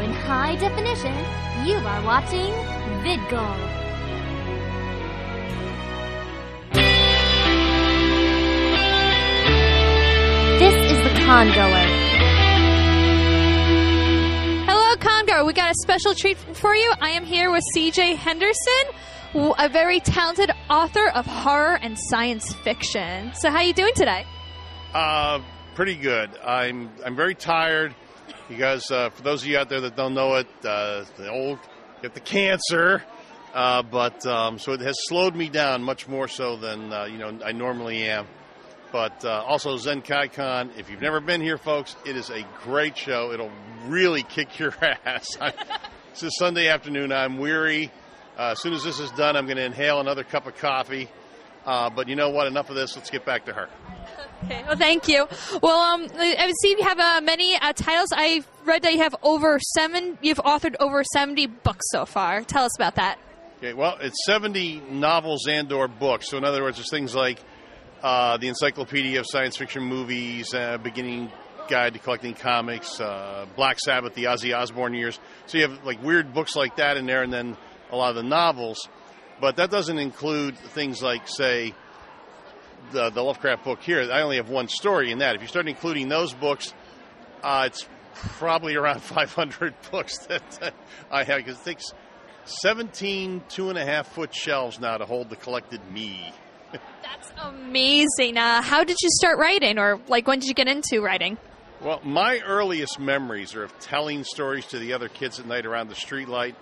in high definition, you are watching VidGoal. This is the Congoer. Hello, Congo. We got a special treat for you. I am here with CJ Henderson, a very talented author of horror and science fiction. So, how are you doing today? Uh, pretty good. I'm I'm very tired because uh, for those of you out there that don't know it, uh, the old get the cancer, uh, but um, so it has slowed me down much more so than uh, you know I normally am. But uh, also ZenkaiCon, If you've never been here, folks, it is a great show. It'll really kick your ass. It's a Sunday afternoon. I'm weary. Uh, as soon as this is done, I'm going to inhale another cup of coffee. But you know what? Enough of this. Let's get back to her. Okay. Well, thank you. Well, um, I see you have uh, many uh, titles. I've read that you have over seven. You've authored over seventy books so far. Tell us about that. Okay, well, it's 70 novels and or books. So in other words, there's things like uh, the Encyclopedia of Science Fiction Movies, uh, Beginning Guide to Collecting Comics, uh, Black Sabbath, the Ozzy Osbourne years. So you have like weird books like that in there, and then a lot of the novels. But that doesn't include things like, say, the, the Lovecraft book here. I only have one story in that. If you start including those books, uh, it's probably around 500 books that I have because it takes 17 two and a half foot shelves now to hold the collected me. That's amazing. Uh, how did you start writing, or like when did you get into writing? Well, my earliest memories are of telling stories to the other kids at night around the streetlight.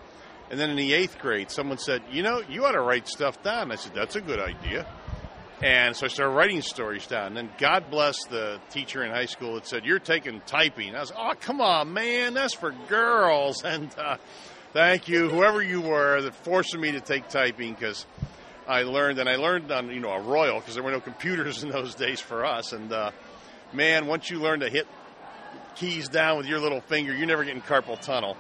And then in the eighth grade, someone said, You know, you ought to write stuff down. I said, That's a good idea. And so I started writing stories down. And then God bless the teacher in high school that said, You're taking typing. I was, Oh, come on, man, that's for girls. And uh, thank you, whoever you were, that forced me to take typing because I learned, and I learned on, you know, a Royal because there were no computers in those days for us. And uh, man, once you learn to hit keys down with your little finger, you're never getting carpal tunnel.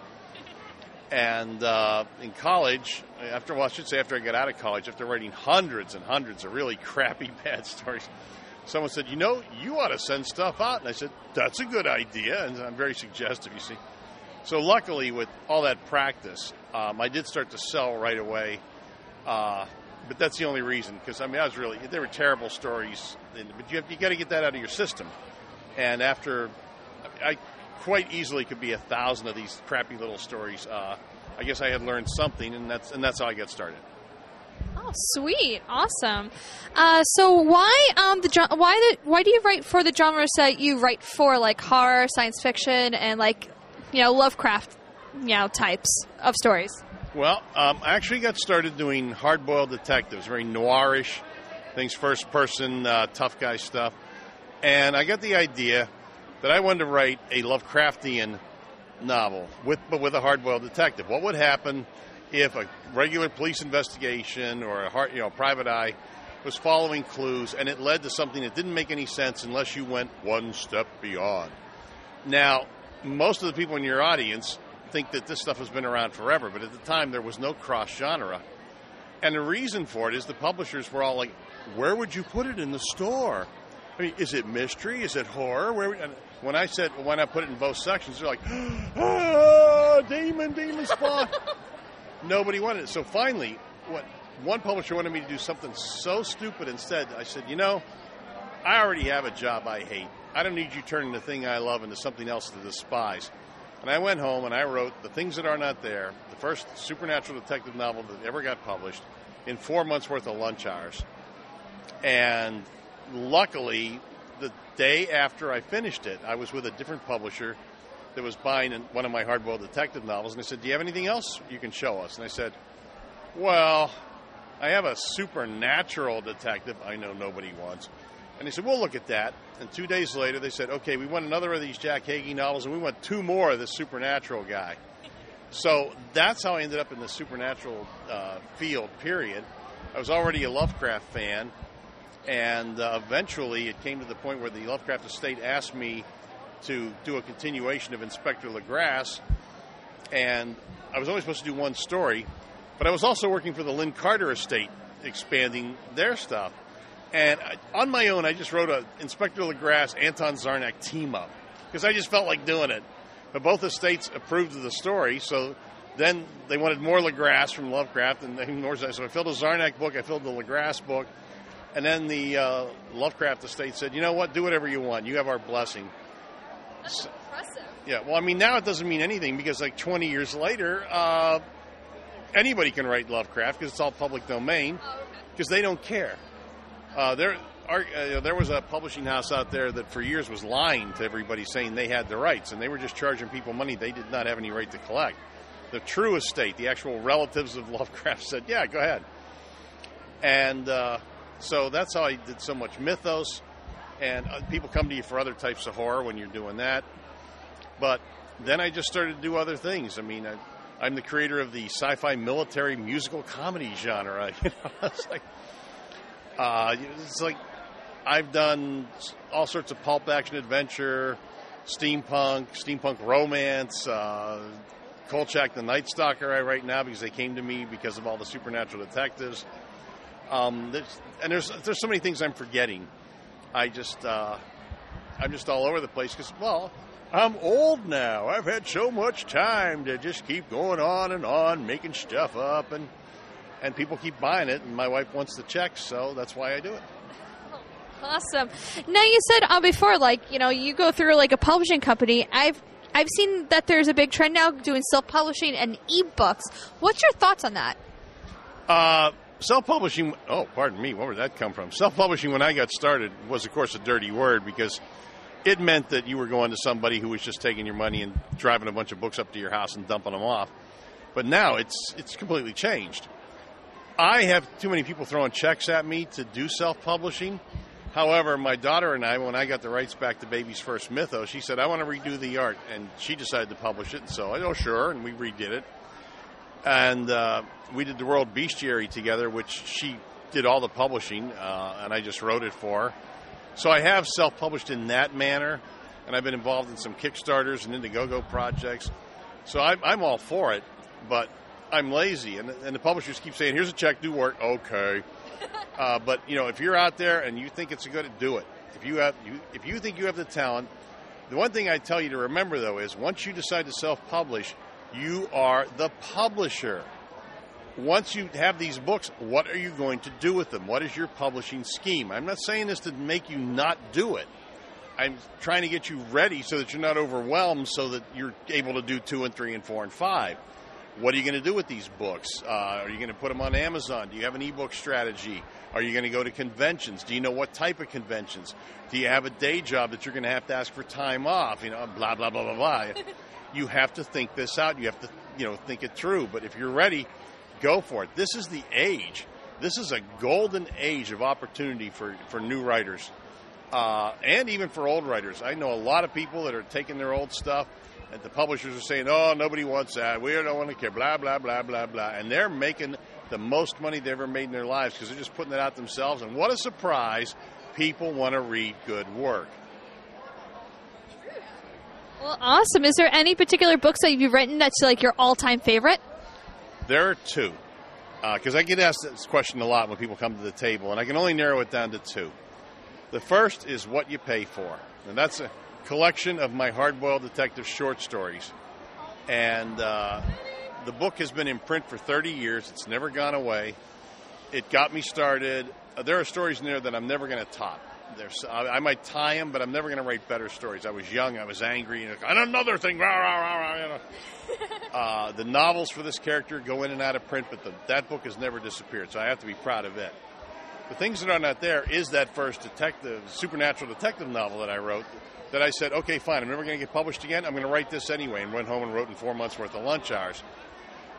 And uh, in college, after well, I should say after I got out of college, after writing hundreds and hundreds of really crappy bad stories, someone said, "You know, you ought to send stuff out." And I said, "That's a good idea." And I'm very suggestive, you see. So luckily, with all that practice, um, I did start to sell right away. Uh, but that's the only reason, because I mean, I was really they were terrible stories, but you have, you got to get that out of your system. And after, I quite easily could be a thousand of these crappy little stories. Uh, I guess I had learned something, and that's and that's how I got started. Oh, sweet, awesome. Uh, so why um the why the why do you write for the genres that you write for, like horror, science fiction, and like you know Lovecraft, you know types of stories? Well, um, I actually got started doing hard-boiled detectives, very noirish things, first-person uh, tough guy stuff, and I got the idea that I wanted to write a Lovecraftian novel with but with a hard-boiled detective. What would happen if a regular police investigation or a you know private eye was following clues and it led to something that didn't make any sense unless you went one step beyond? Now, most of the people in your audience think that this stuff has been around forever, but at the time there was no cross genre. And the reason for it is the publishers were all like, "Where would you put it in the store? I mean, is it mystery? Is it horror? Where?" And when I said, "Why not put it in both sections?" They're like, "Ah, demon, demon spawn." Nobody wanted it. So finally, what one publisher wanted me to do something so stupid instead. I said, "You know, I already have a job I hate. I don't need you turning the thing I love into something else to despise." And I went home and I wrote The Things That Are Not There, the first supernatural detective novel that ever got published, in four months' worth of lunch hours. And luckily, the day after I finished it, I was with a different publisher that was buying one of my hardboiled detective novels. And they said, Do you have anything else you can show us? And I said, Well, I have a supernatural detective I know nobody wants. And they said, We'll look at that. And two days later, they said, Okay, we want another of these Jack Hagee novels, and we want two more of this supernatural guy. So that's how I ended up in the supernatural uh, field, period. I was already a Lovecraft fan, and uh, eventually it came to the point where the Lovecraft estate asked me to do a continuation of Inspector Legrasse, and I was only supposed to do one story, but I was also working for the Lin Carter estate, expanding their stuff. And I, on my own, I just wrote a Inspector Legrasse Anton Zarnak team up because I just felt like doing it. But both estates approved of the story, so then they wanted more Legrasse from Lovecraft, and then more. So I filled a Zarnak book, I filled the Legrasse book, and then the uh, Lovecraft estate said, "You know what? Do whatever you want. You have our blessing." That's impressive. Yeah, well, I mean, now it doesn't mean anything because, like, 20 years later, uh, anybody can write Lovecraft because it's all public domain Oh, okay. because they don't care. Uh, there, are, uh, there was a publishing house out there that for years was lying to everybody, saying they had the rights, and they were just charging people money they did not have any right to collect. The true estate, the actual relatives of Lovecraft, said, "Yeah, go ahead." And uh, so that's how I did so much mythos. And uh, people come to you for other types of horror when you're doing that. But then I just started to do other things. I mean, I, I'm the creator of the sci-fi military musical comedy genre. You know, it's like, uh, it's like I've done all sorts of pulp action adventure, steampunk, steampunk romance. Uh, Kolchak the Night Stalker I write now because they came to me because of all the supernatural detectives. Um, there's, and there's there's so many things I'm forgetting. I just uh, I'm just all over the place because well I'm old now. I've had so much time to just keep going on and on making stuff up and and people keep buying it and my wife wants the checks so that's why I do it. Awesome. Now you said uh, before, like you know, you go through like a publishing company. I've I've seen that there's a big trend now doing self-publishing and ebooks. What's your thoughts on that? Uh, self-publishing. Oh, pardon me. Where did that come from? Self-publishing when I got started was, of course, a dirty word because it meant that you were going to somebody who was just taking your money and driving a bunch of books up to your house and dumping them off. But now it's it's completely changed. I have too many people throwing checks at me to do self-publishing. However, my daughter and I, when I got the rights back to Baby's First Mythos, she said, I want to redo the art. And she decided to publish it. And so I, oh, sure. And we redid it. And uh, we did the World Bestiary together, which she did all the publishing, uh, and I just wrote it for her. So I have self published in that manner. And I've been involved in some Kickstarters and Indiegogo projects. So I'm, I'm all for it, but I'm lazy. And, and the publishers keep saying, here's a check, do work. Okay. Uh, but you know, if you're out there and you think it's a good, do it. If you have, you, if you think you have the talent, the one thing I tell you to remember though is once you decide to self-publish, you are the publisher. Once you have these books, what are you going to do with them? What is your publishing scheme? I'm not saying this to make you not do it. I'm trying to get you ready so that you're not overwhelmed, so that you're able to do two and three and four and five. What are you going to do with these books? Uh, are you going to put them on Amazon? Do you have an ebook strategy? Are you going to go to conventions? Do you know what type of conventions? Do you have a day job that you're going to have to ask for time off? You know, blah blah blah blah blah. you have to think this out. You have to, you know, think it through. But if you're ready, go for it. This is the age. This is a golden age of opportunity for for new writers, uh, and even for old writers. I know a lot of people that are taking their old stuff and the publishers are saying, "Oh, nobody wants that. We don't want to care." Blah blah blah blah blah, and they're making the most money they've ever made in their lives because they're just putting it out themselves. And what a surprise! People want to read good work. Well, awesome. Is there any particular books that you've written that's like your all-time favorite? There are two, because I get asked this question a lot when people come to the table, and I can only narrow it down to two. The first is what you pay for, and that's a collection of my hardboiled detective short stories. And uh, the book has been in print for 30 years. It's never gone away. It got me started. Uh, there are stories in there that I'm never going to top. There's, I, I might tie them, but I'm never going to write better stories. I was young, I was angry, and, and another thing. Rah, rah, rah, rah, you know. uh, the novels for this character go in and out of print, but the, that book has never disappeared, so I have to be proud of it. The things that are not there is that first detective, supernatural detective novel that I wrote that I said, okay, fine, I'm never going to get published again. I'm going to write this anyway, and went home and wrote in four months worth of lunch hours.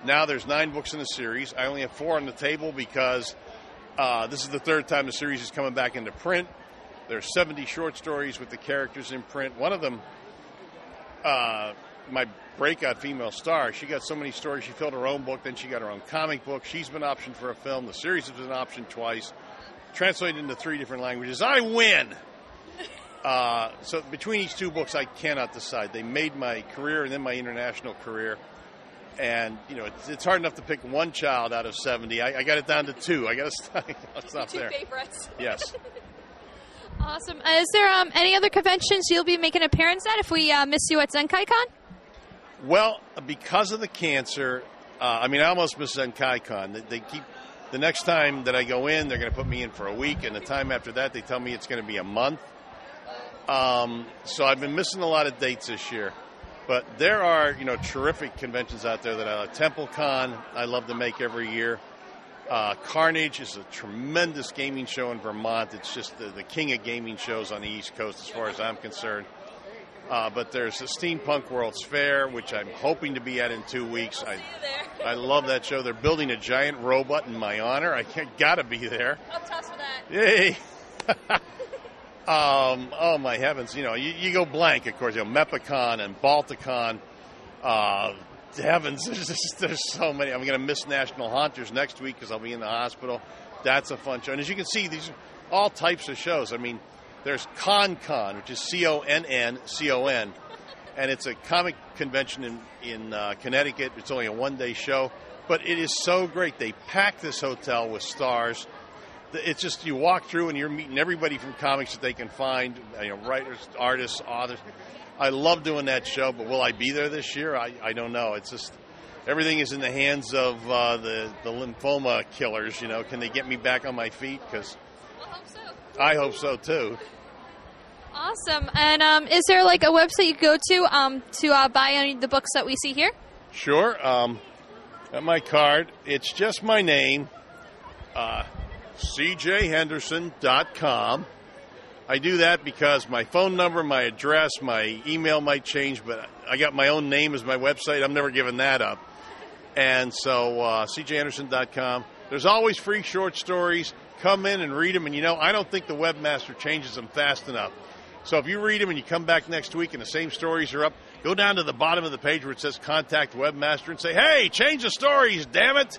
Now there's nine books in the series. I only have four on the table because uh, this is the third time the series is coming back into print. There's 70 short stories with the characters in print. One of them, uh, my breakout female star, she got so many stories. She filled her own book, then she got her own comic book. She's been optioned for a film. The series has been optioned twice, translated into three different languages. I win. Uh, so between these two books, I cannot decide. They made my career and then my international career. And you know, it's, it's hard enough to pick one child out of seventy. I, I got it down to two. I got to stop, stop Two there. favorites. Yes. Awesome. Uh, is there um, any other conventions you'll be making an appearance at if we uh, miss you at ZenkaiCon? Well, because of the cancer, uh, I mean, I almost missed ZenkaiCon. They, they keep the next time that I go in, they're going to put me in for a week, and the time after that, they tell me it's going to be a month. Um, so I've been missing a lot of dates this year. But there are, you know, terrific conventions out there that I like. TempleCon, I love to make every year. Uh, Carnage is a tremendous gaming show in Vermont. It's just the, the king of gaming shows on the East Coast, as far as I'm concerned. Uh, but there's the Steampunk World's Fair, which I'm hoping to be at in two weeks. I, I love that show. They're building a giant robot in my honor. I got to be there. I'll toss for that. Yay! um, oh my heavens! You know, you, you, go blank. Of course, you know, Mepicon and Balticon. Uh, heavens, there's, there's so many. I'm going to miss National Haunters next week because I'll be in the hospital. That's a fun show. And as you can see, these are all types of shows. I mean, there's ConnCon, which is C O N N C O N, and it's a comic convention in in uh, Connecticut. It's only a one day show, but it is so great. They pack this hotel with stars it's just you walk through and you're meeting everybody from comics that they can find, you know, writers, artists, authors. I love doing that show, but will I be there this year? I, I don't know. It's just everything is in the hands of uh, the the lymphoma killers. You know, can they get me back on my feet? Because I hope so. I hope so too. Awesome. And um, is there like a website you go to um, to uh, buy any of the books that we see here? Sure. Um, at my card, it's just my name. Uh, cjhenderson.com. I do that because my phone number, my address, my email might change, but I got my own name as my website. I'm never giving that up. And so, uh, cjhenderson.com. There's always free short stories. Come in and read them. And you know, I don't think the webmaster changes them fast enough. So if you read them and you come back next week and the same stories are up, go down to the bottom of the page where it says contact webmaster and say, hey, change the stories, damn it.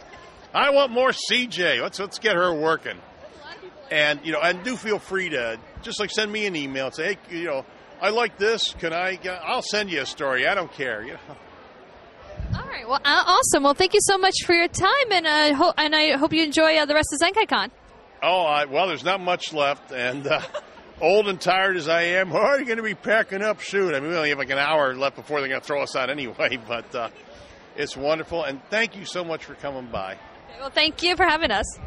I want more CJ. Let's let's get her working. And you know, and do feel free to just like send me an email and say, hey, you know, I like this. Can I? I'll send you a story. I don't care. You know. All right. Well, awesome. Well, thank you so much for your time, and uh, ho- and I hope you enjoy uh, the rest of ZenkaiCon. Oh, I, well, there's not much left, and uh, old and tired as I am, are you going to be packing up soon? I mean, we only have like an hour left before they're going to throw us out anyway. But uh, it's wonderful, and thank you so much for coming by. Well, thank you for having us.